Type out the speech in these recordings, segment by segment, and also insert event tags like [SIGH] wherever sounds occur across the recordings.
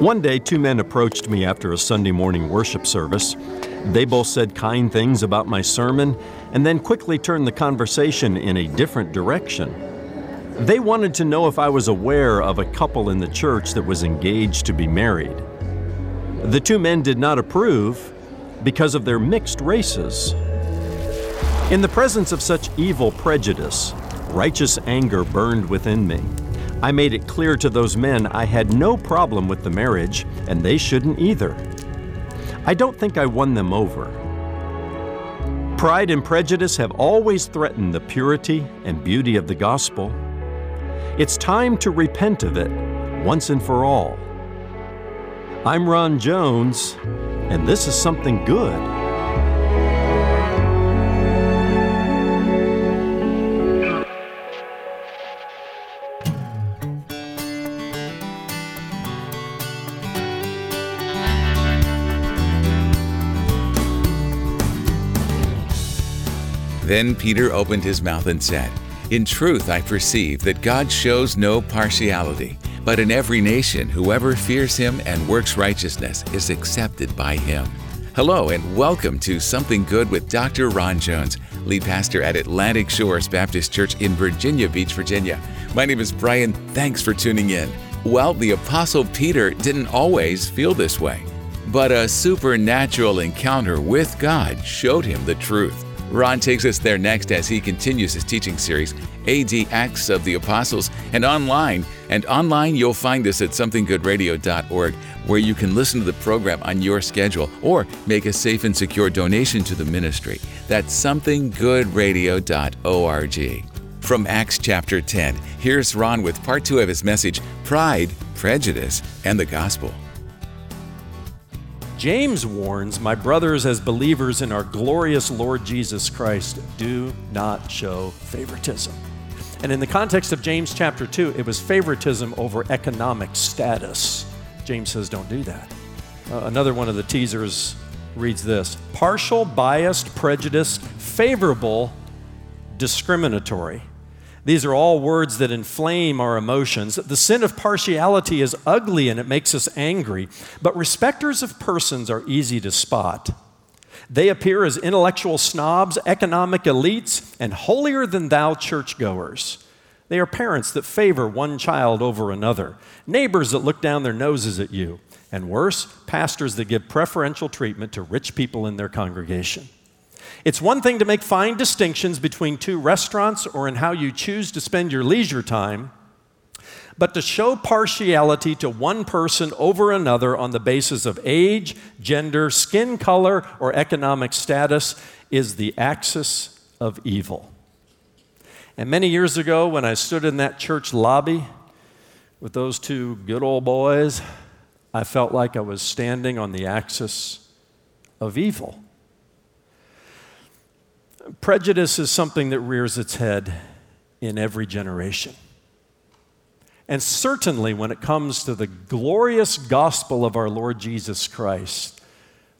One day, two men approached me after a Sunday morning worship service. They both said kind things about my sermon and then quickly turned the conversation in a different direction. They wanted to know if I was aware of a couple in the church that was engaged to be married. The two men did not approve because of their mixed races. In the presence of such evil prejudice, righteous anger burned within me. I made it clear to those men I had no problem with the marriage, and they shouldn't either. I don't think I won them over. Pride and prejudice have always threatened the purity and beauty of the gospel. It's time to repent of it once and for all. I'm Ron Jones, and this is something good. Then Peter opened his mouth and said, In truth, I perceive that God shows no partiality, but in every nation, whoever fears him and works righteousness is accepted by him. Hello, and welcome to Something Good with Dr. Ron Jones, lead pastor at Atlantic Shores Baptist Church in Virginia Beach, Virginia. My name is Brian. Thanks for tuning in. Well, the Apostle Peter didn't always feel this way, but a supernatural encounter with God showed him the truth. Ron takes us there next as he continues his teaching series, AD Acts of the Apostles, and online. And online, you'll find us at somethinggoodradio.org, where you can listen to the program on your schedule or make a safe and secure donation to the ministry. That's somethinggoodradio.org. From Acts chapter 10, here's Ron with part two of his message Pride, Prejudice, and the Gospel. James warns, My brothers, as believers in our glorious Lord Jesus Christ, do not show favoritism. And in the context of James chapter 2, it was favoritism over economic status. James says, Don't do that. Uh, another one of the teasers reads this partial, biased, prejudiced, favorable, discriminatory. These are all words that inflame our emotions. The sin of partiality is ugly and it makes us angry, but respecters of persons are easy to spot. They appear as intellectual snobs, economic elites, and holier than thou churchgoers. They are parents that favor one child over another, neighbors that look down their noses at you, and worse, pastors that give preferential treatment to rich people in their congregation. It's one thing to make fine distinctions between two restaurants or in how you choose to spend your leisure time, but to show partiality to one person over another on the basis of age, gender, skin color, or economic status is the axis of evil. And many years ago, when I stood in that church lobby with those two good old boys, I felt like I was standing on the axis of evil. Prejudice is something that rears its head in every generation. And certainly when it comes to the glorious gospel of our Lord Jesus Christ,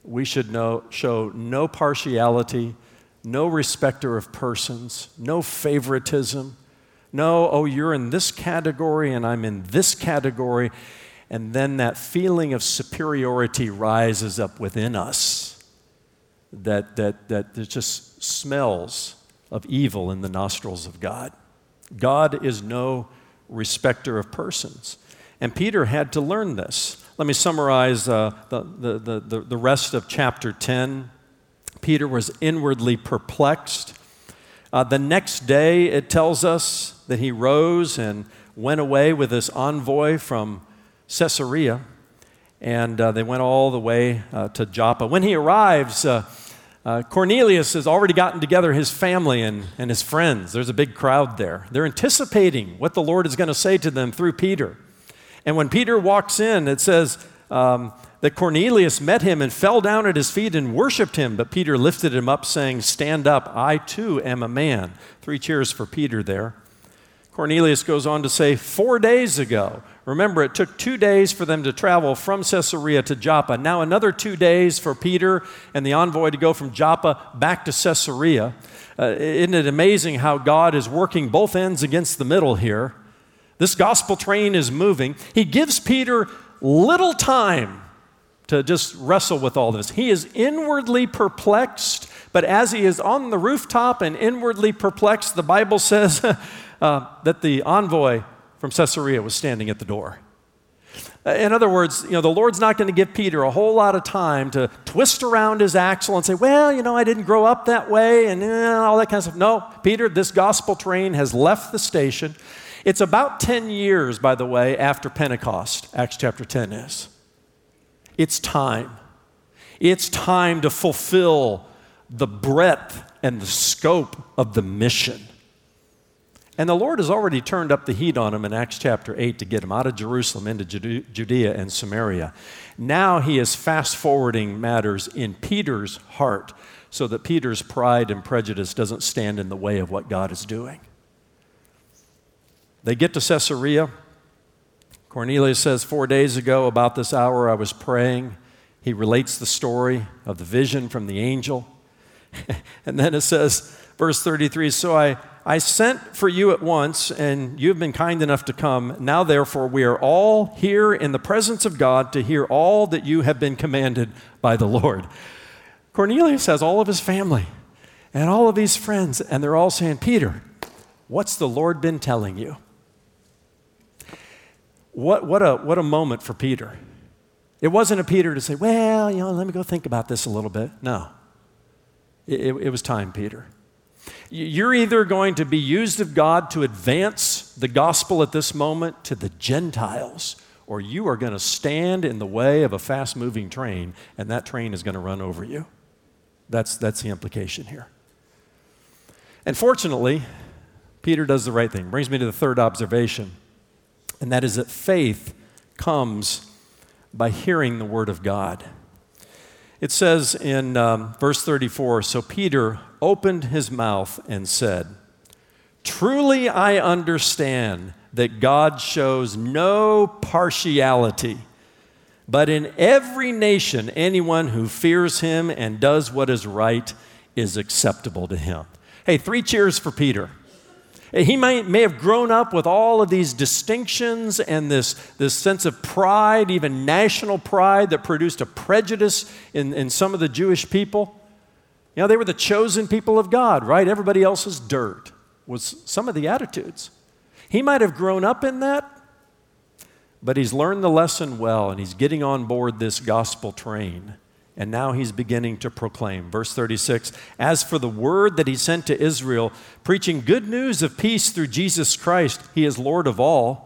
we should know, show no partiality, no respecter of persons, no favoritism, no, oh, you're in this category and I'm in this category. And then that feeling of superiority rises up within us that, that, that just smells of evil in the nostrils of God. God is no respecter of persons. And Peter had to learn this. Let me summarize uh, the, the, the, the rest of chapter 10. Peter was inwardly perplexed. Uh, the next day, it tells us that he rose and went away with this envoy from Caesarea and uh, they went all the way uh, to Joppa. When he arrives, uh, uh, Cornelius has already gotten together his family and, and his friends. There's a big crowd there. They're anticipating what the Lord is going to say to them through Peter. And when Peter walks in, it says um, that Cornelius met him and fell down at his feet and worshiped him. But Peter lifted him up, saying, Stand up, I too am a man. Three cheers for Peter there. Cornelius goes on to say, Four days ago, remember it took two days for them to travel from Caesarea to Joppa. Now, another two days for Peter and the envoy to go from Joppa back to Caesarea. Uh, isn't it amazing how God is working both ends against the middle here? This gospel train is moving. He gives Peter little time to just wrestle with all this. He is inwardly perplexed, but as he is on the rooftop and inwardly perplexed, the Bible [LAUGHS] says uh, that the envoy from Caesarea was standing at the door. Uh, in other words, you know, the Lord's not going to give Peter a whole lot of time to twist around his axle and say, well, you know, I didn't grow up that way and eh, all that kind of stuff. No, Peter, this gospel train has left the station. It's about 10 years, by the way, after Pentecost, Acts chapter 10 is. It's time. It's time to fulfill the breadth and the scope of the mission. And the Lord has already turned up the heat on him in Acts chapter 8 to get him out of Jerusalem into Judea and Samaria. Now he is fast forwarding matters in Peter's heart so that Peter's pride and prejudice doesn't stand in the way of what God is doing. They get to Caesarea. Cornelius says, Four days ago, about this hour, I was praying. He relates the story of the vision from the angel. [LAUGHS] and then it says, verse 33 So I I sent for you at once, and you have been kind enough to come. Now, therefore, we are all here in the presence of God to hear all that you have been commanded by the Lord. Cornelius has all of his family and all of his friends, and they're all saying, Peter, what's the Lord been telling you? What, what, a, what a moment for Peter. It wasn't a Peter to say, well, you know, let me go think about this a little bit. No. It, it, it was time, Peter. You're either going to be used of God to advance the gospel at this moment to the Gentiles, or you are going to stand in the way of a fast moving train, and that train is going to run over you. That's, that's the implication here. And fortunately, Peter does the right thing. Brings me to the third observation, and that is that faith comes by hearing the Word of God. It says in um, verse 34 So Peter opened his mouth and said, Truly I understand that God shows no partiality, but in every nation, anyone who fears him and does what is right is acceptable to him. Hey, three cheers for Peter. He might, may have grown up with all of these distinctions and this, this sense of pride, even national pride, that produced a prejudice in, in some of the Jewish people. You know, they were the chosen people of God, right? Everybody else's dirt, was some of the attitudes. He might have grown up in that, but he's learned the lesson well and he's getting on board this gospel train. And now he's beginning to proclaim. Verse 36 As for the word that he sent to Israel, preaching good news of peace through Jesus Christ, he is Lord of all.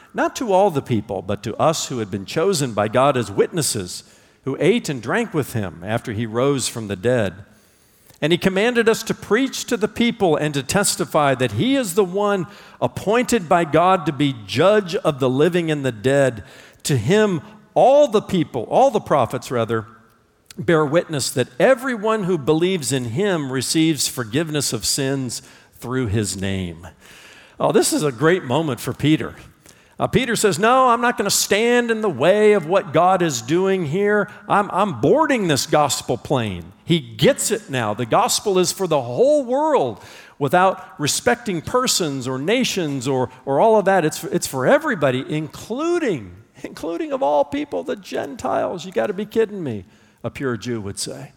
not to all the people, but to us who had been chosen by God as witnesses, who ate and drank with him after he rose from the dead. And he commanded us to preach to the people and to testify that he is the one appointed by God to be judge of the living and the dead. To him, all the people, all the prophets rather, bear witness that everyone who believes in him receives forgiveness of sins through his name. Oh, this is a great moment for Peter. Uh, Peter says, No, I'm not going to stand in the way of what God is doing here. I'm, I'm boarding this gospel plane. He gets it now. The gospel is for the whole world without respecting persons or nations or, or all of that. It's, it's for everybody, including including of all people, the Gentiles. You got to be kidding me, a pure Jew would say.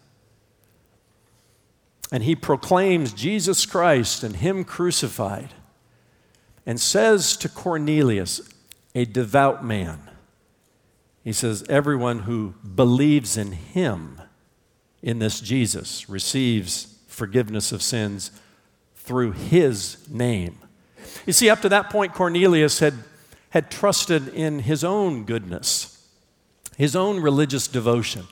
And he proclaims Jesus Christ and Him crucified and says to Cornelius, a devout man, he says, Everyone who believes in Him, in this Jesus, receives forgiveness of sins through His name. You see, up to that point, Cornelius had had trusted in his own goodness, his own religious devotion.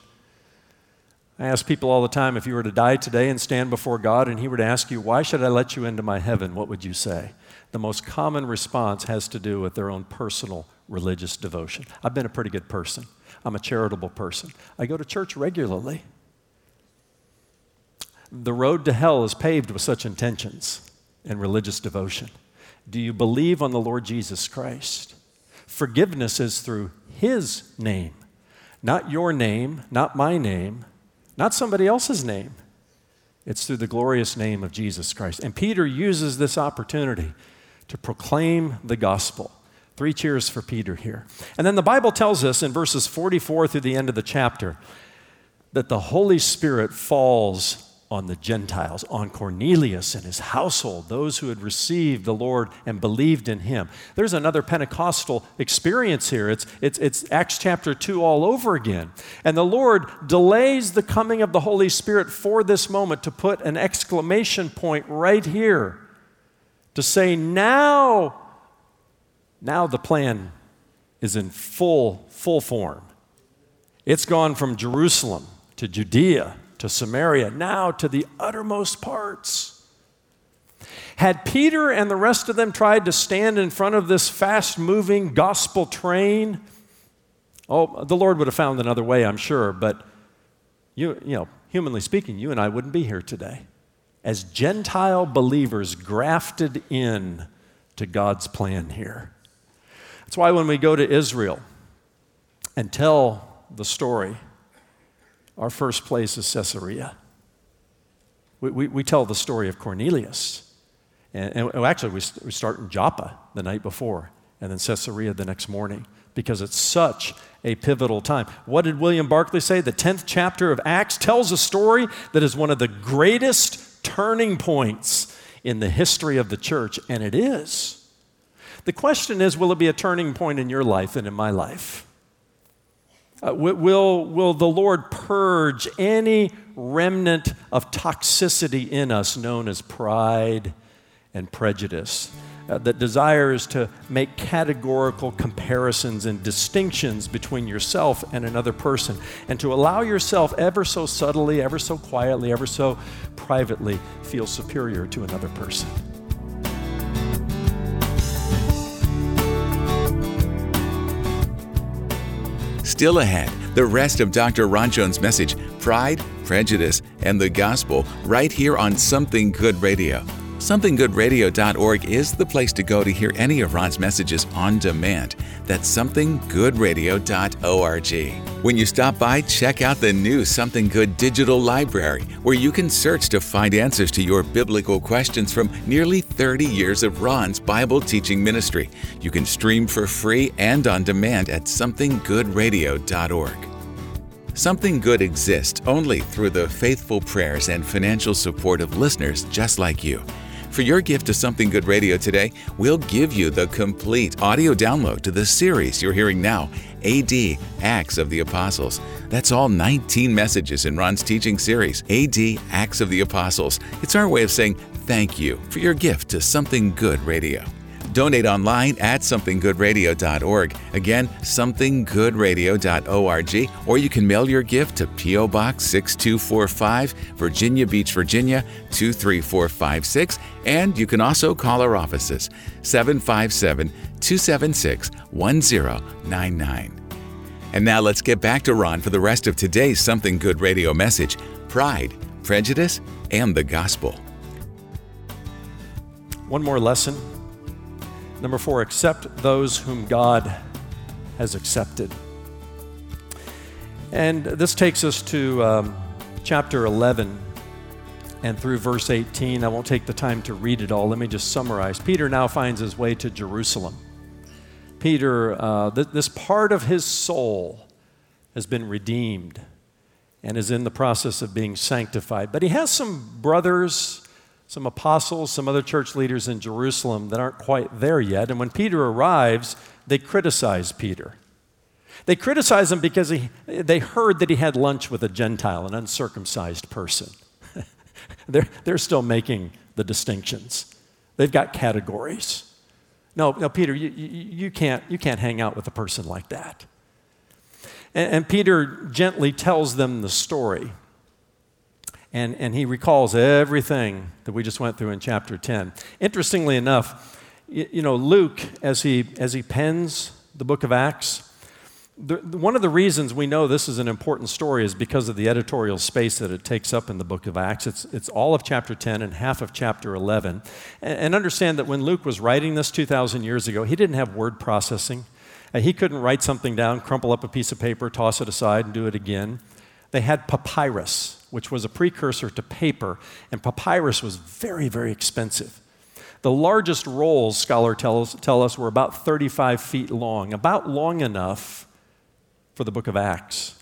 I ask people all the time if you were to die today and stand before God and He were to ask you, Why should I let you into my heaven? What would you say? The most common response has to do with their own personal religious devotion. I've been a pretty good person. I'm a charitable person. I go to church regularly. The road to hell is paved with such intentions and religious devotion. Do you believe on the Lord Jesus Christ? Forgiveness is through His name, not your name, not my name, not somebody else's name. It's through the glorious name of Jesus Christ. And Peter uses this opportunity to proclaim the gospel. Three cheers for Peter here. And then the Bible tells us in verses 44 through the end of the chapter that the Holy Spirit falls on the Gentiles, on Cornelius and his household, those who had received the Lord and believed in him. There's another Pentecostal experience here. It's, it's, it's Acts chapter 2 all over again. And the Lord delays the coming of the Holy Spirit for this moment to put an exclamation point right here to say, now, now the plan is in full, full form. It's gone from Jerusalem to Judea to Samaria, now to the uttermost parts. Had Peter and the rest of them tried to stand in front of this fast moving gospel train, oh, the Lord would have found another way, I'm sure, but you, you know, humanly speaking, you and I wouldn't be here today. As Gentile believers grafted in to God's plan here. That's why when we go to Israel and tell the story, our first place is Caesarea. We, we, we tell the story of Cornelius. And, and oh, actually, we, we start in Joppa the night before, and then Caesarea the next morning, because it's such a pivotal time. What did William Barclay say? The 10th chapter of Acts tells a story that is one of the greatest turning points in the history of the church, and it is. The question is will it be a turning point in your life and in my life? Uh, will, will the Lord purge any remnant of toxicity in us known as pride and prejudice uh, that desires to make categorical comparisons and distinctions between yourself and another person, and to allow yourself ever so subtly, ever so quietly, ever so privately feel superior to another person? Still ahead, the rest of Dr. Ron Jones' message Pride, Prejudice, and the Gospel right here on Something Good Radio. SomethingGoodRadio.org is the place to go to hear any of Ron's messages on demand. That's SomethingGoodRadio.org. When you stop by, check out the new Something Good digital library, where you can search to find answers to your biblical questions from nearly 30 years of Ron's Bible teaching ministry. You can stream for free and on demand at SomethingGoodRadio.org. Something Good exists only through the faithful prayers and financial support of listeners just like you. For your gift to Something Good Radio today, we'll give you the complete audio download to the series you're hearing now, AD Acts of the Apostles. That's all 19 messages in Ron's teaching series, AD Acts of the Apostles. It's our way of saying thank you for your gift to Something Good Radio. Donate online at somethinggoodradio.org. Again, somethinggoodradio.org, or you can mail your gift to P.O. Box 6245, Virginia Beach, Virginia 23456, and you can also call our offices 757 276 1099. And now let's get back to Ron for the rest of today's Something Good radio message Pride, Prejudice, and the Gospel. One more lesson Number four, accept those whom God has accepted. And this takes us to um, chapter 11 and through verse 18. I won't take the time to read it all. Let me just summarize. Peter now finds his way to Jerusalem. Peter, uh, th- this part of his soul has been redeemed and is in the process of being sanctified. But he has some brothers some apostles, some other church leaders in Jerusalem that aren't quite there yet. And when Peter arrives, they criticize Peter. They criticize him because he, they heard that he had lunch with a Gentile, an uncircumcised person. [LAUGHS] they're, they're still making the distinctions. They've got categories. No, no, Peter, you, you, you can't, you can't hang out with a person like that. And, and Peter gently tells them the story and, and he recalls everything that we just went through in chapter 10. Interestingly enough, you, you know, Luke, as he, as he pens the book of Acts, the, one of the reasons we know this is an important story is because of the editorial space that it takes up in the book of Acts. It's, it's all of chapter 10 and half of chapter 11. And, and understand that when Luke was writing this 2,000 years ago, he didn't have word processing. Uh, he couldn't write something down, crumple up a piece of paper, toss it aside, and do it again. They had papyrus, which was a precursor to paper, and papyrus was very, very expensive. The largest rolls, scholars tell tell us, were about 35 feet long, about long enough for the book of Acts.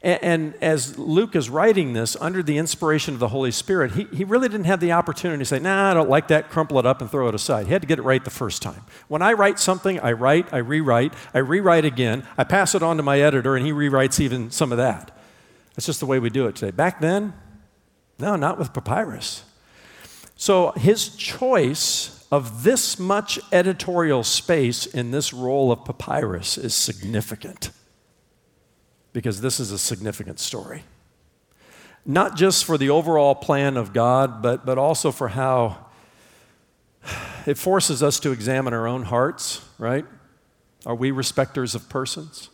And, and, as Luke is writing this under the inspiration of the Holy Spirit, he, he really didn't have the opportunity to say, nah, I don't like that, crumple it up and throw it aside. He had to get it right the first time. When I write something, I write, I rewrite, I rewrite again, I pass it on to my editor, and he rewrites even some of that. That's just the way we do it today. Back then, no, not with papyrus. So his choice of this much editorial space in this roll of papyrus is significant because this is a significant story. Not just for the overall plan of God, but, but also for how it forces us to examine our own hearts, right? Are we respecters of persons?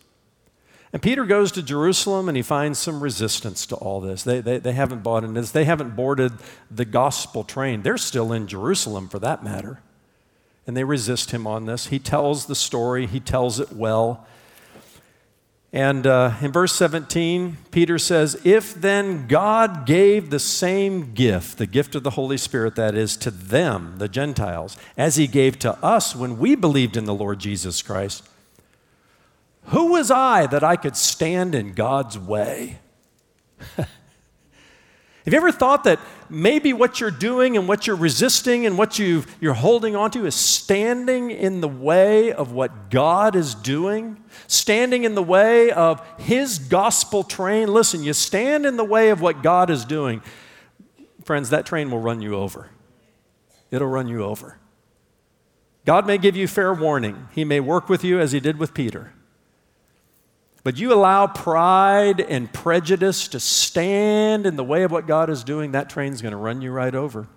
And Peter goes to Jerusalem and he finds some resistance to all this. They, they, they haven't bought into this, they haven't boarded the gospel train. They're still in Jerusalem for that matter. And they resist him on this. He tells the story, he tells it well. And uh, in verse 17, Peter says, If then God gave the same gift, the gift of the Holy Spirit, that is, to them, the Gentiles, as he gave to us when we believed in the Lord Jesus Christ, who was I that I could stand in God's way? [LAUGHS] Have you ever thought that maybe what you're doing and what you're resisting and what you you're holding onto is standing in the way of what God is doing? Standing in the way of His gospel train? Listen, you stand in the way of what God is doing. Friends, that train will run you over. It'll run you over. God may give you fair warning, He may work with you as He did with Peter. But you allow pride and prejudice to stand in the way of what God is doing, that train's going to run you right over.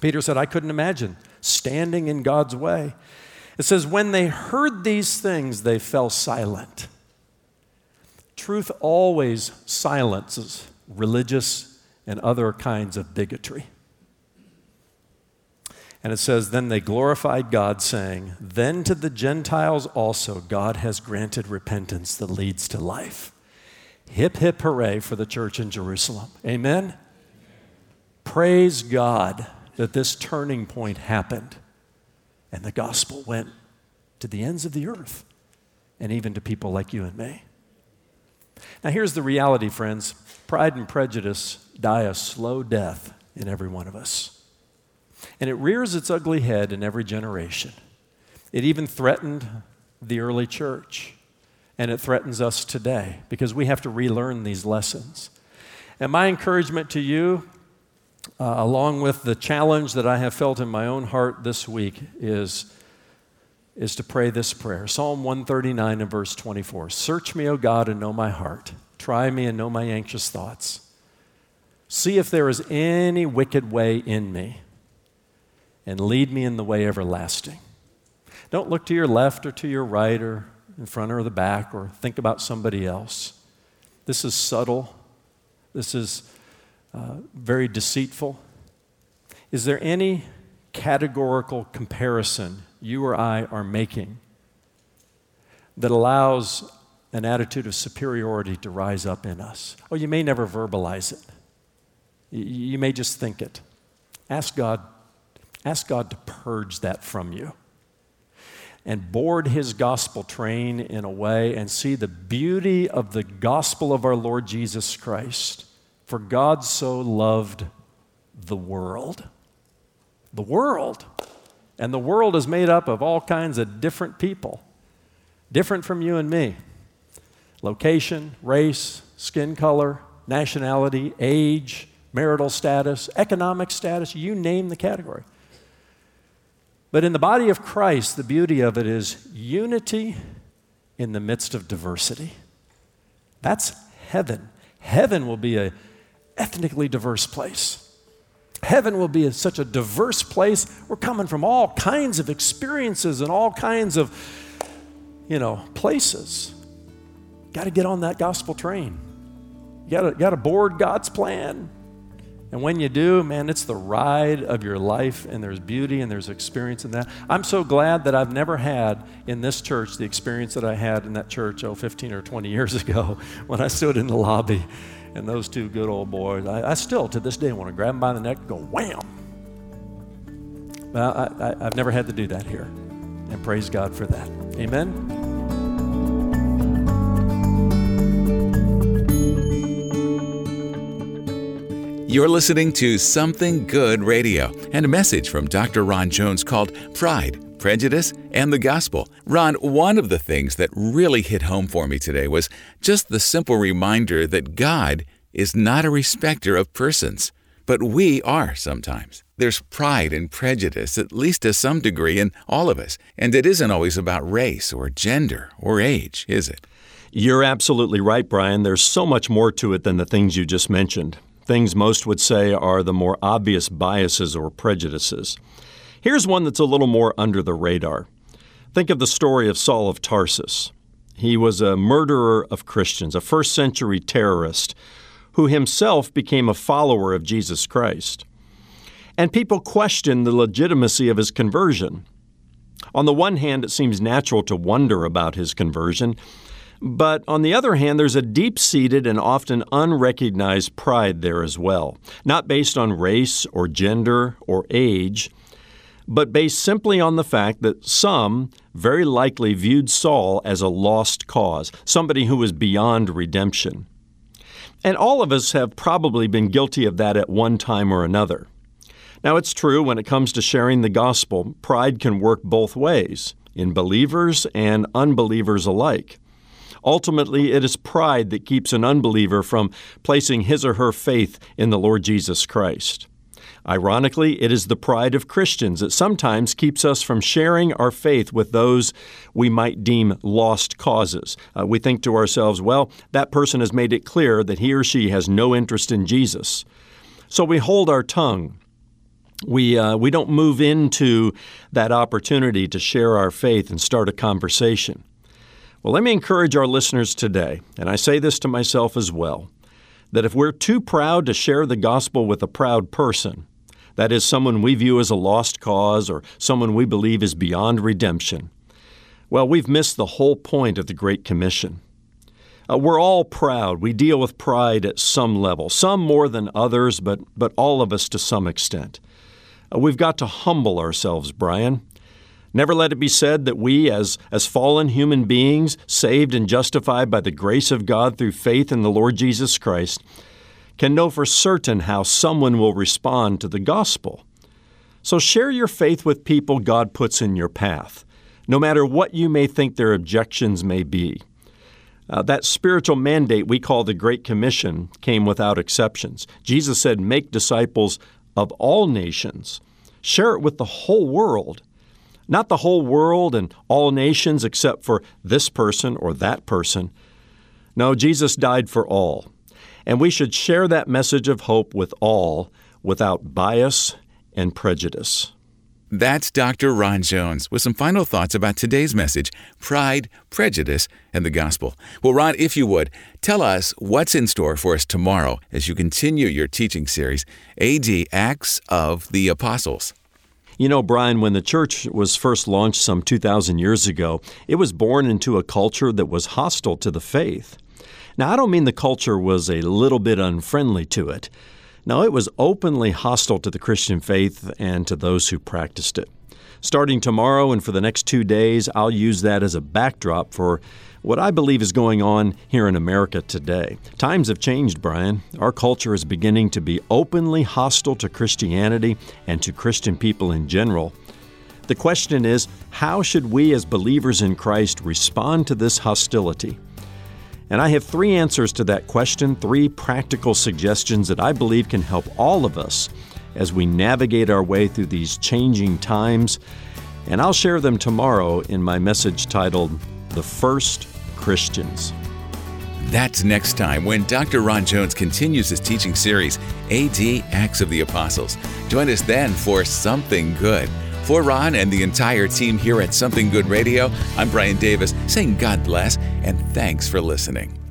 Peter said, I couldn't imagine standing in God's way. It says, when they heard these things, they fell silent. Truth always silences religious and other kinds of bigotry. And it says, Then they glorified God, saying, Then to the Gentiles also God has granted repentance that leads to life. Hip, hip, hooray for the church in Jerusalem. Amen? Amen? Praise God that this turning point happened and the gospel went to the ends of the earth and even to people like you and me. Now, here's the reality, friends pride and prejudice die a slow death in every one of us and it rears its ugly head in every generation. It even threatened the early church, and it threatens us today because we have to relearn these lessons. And my encouragement to you, uh, along with the challenge that I have felt in my own heart this week, is, is to pray this prayer Psalm 139 and verse 24 Search me, O God, and know my heart. Try me and know my anxious thoughts. See if there is any wicked way in me and lead me in the way everlasting. Don't look to your left or to your right or in front or the back or think about somebody else. This is subtle. This is uh, very deceitful. Is there any categorical comparison you or I are making that allows an attitude of superiority to rise up in us? Oh, you may never verbalize it, you may just think it. Ask God Ask God to purge that from you and board his gospel train in a way and see the beauty of the gospel of our Lord Jesus Christ. For God so loved the world. The world. And the world is made up of all kinds of different people, different from you and me. Location, race, skin color, nationality, age, marital status, economic status, you name the category. But in the body of Christ, the beauty of it is unity in the midst of diversity. That's heaven. Heaven will be a ethnically diverse place. Heaven will be such a diverse place. We're coming from all kinds of experiences and all kinds of, you know, places. got to get on that gospel train. Got to board God's plan. And when you do, man, it's the ride of your life, and there's beauty and there's experience in that. I'm so glad that I've never had in this church the experience that I had in that church, oh, 15 or 20 years [LAUGHS] ago when I stood in the lobby and those two good old boys. I, I still, to this day, want to grab them by the neck and go wham. But I, I, I've never had to do that here. And praise God for that. Amen. You're listening to Something Good Radio and a message from Dr. Ron Jones called Pride, Prejudice, and the Gospel. Ron, one of the things that really hit home for me today was just the simple reminder that God is not a respecter of persons, but we are sometimes. There's pride and prejudice, at least to some degree, in all of us, and it isn't always about race or gender or age, is it? You're absolutely right, Brian. There's so much more to it than the things you just mentioned things most would say are the more obvious biases or prejudices. Here's one that's a little more under the radar. Think of the story of Saul of Tarsus. He was a murderer of Christians, a first century terrorist who himself became a follower of Jesus Christ. And people questioned the legitimacy of his conversion. On the one hand, it seems natural to wonder about his conversion. But on the other hand, there's a deep seated and often unrecognized pride there as well, not based on race or gender or age, but based simply on the fact that some very likely viewed Saul as a lost cause, somebody who was beyond redemption. And all of us have probably been guilty of that at one time or another. Now, it's true when it comes to sharing the gospel, pride can work both ways, in believers and unbelievers alike. Ultimately, it is pride that keeps an unbeliever from placing his or her faith in the Lord Jesus Christ. Ironically, it is the pride of Christians that sometimes keeps us from sharing our faith with those we might deem lost causes. Uh, we think to ourselves, well, that person has made it clear that he or she has no interest in Jesus. So we hold our tongue. We, uh, we don't move into that opportunity to share our faith and start a conversation. Well, let me encourage our listeners today, and I say this to myself as well, that if we're too proud to share the gospel with a proud person, that is, someone we view as a lost cause or someone we believe is beyond redemption, well, we've missed the whole point of the Great Commission. Uh, we're all proud. We deal with pride at some level, some more than others, but, but all of us to some extent. Uh, we've got to humble ourselves, Brian. Never let it be said that we, as, as fallen human beings, saved and justified by the grace of God through faith in the Lord Jesus Christ, can know for certain how someone will respond to the gospel. So share your faith with people God puts in your path, no matter what you may think their objections may be. Uh, that spiritual mandate we call the Great Commission came without exceptions. Jesus said, Make disciples of all nations, share it with the whole world not the whole world and all nations except for this person or that person. No, Jesus died for all. And we should share that message of hope with all without bias and prejudice. That's Dr. Ron Jones with some final thoughts about today's message pride, prejudice, and the gospel. Well, Ron, if you would, tell us what's in store for us tomorrow as you continue your teaching series, AD Acts of the Apostles. You know, Brian, when the church was first launched some 2,000 years ago, it was born into a culture that was hostile to the faith. Now, I don't mean the culture was a little bit unfriendly to it. No, it was openly hostile to the Christian faith and to those who practiced it. Starting tomorrow and for the next two days, I'll use that as a backdrop for what I believe is going on here in America today. Times have changed, Brian. Our culture is beginning to be openly hostile to Christianity and to Christian people in general. The question is how should we as believers in Christ respond to this hostility? And I have three answers to that question, three practical suggestions that I believe can help all of us as we navigate our way through these changing times. And I'll share them tomorrow in my message titled The First Christians. That's next time when Dr. Ron Jones continues his teaching series, AD Acts of the Apostles. Join us then for Something Good. For Ron and the entire team here at Something Good Radio, I'm Brian Davis saying God bless and thanks for listening.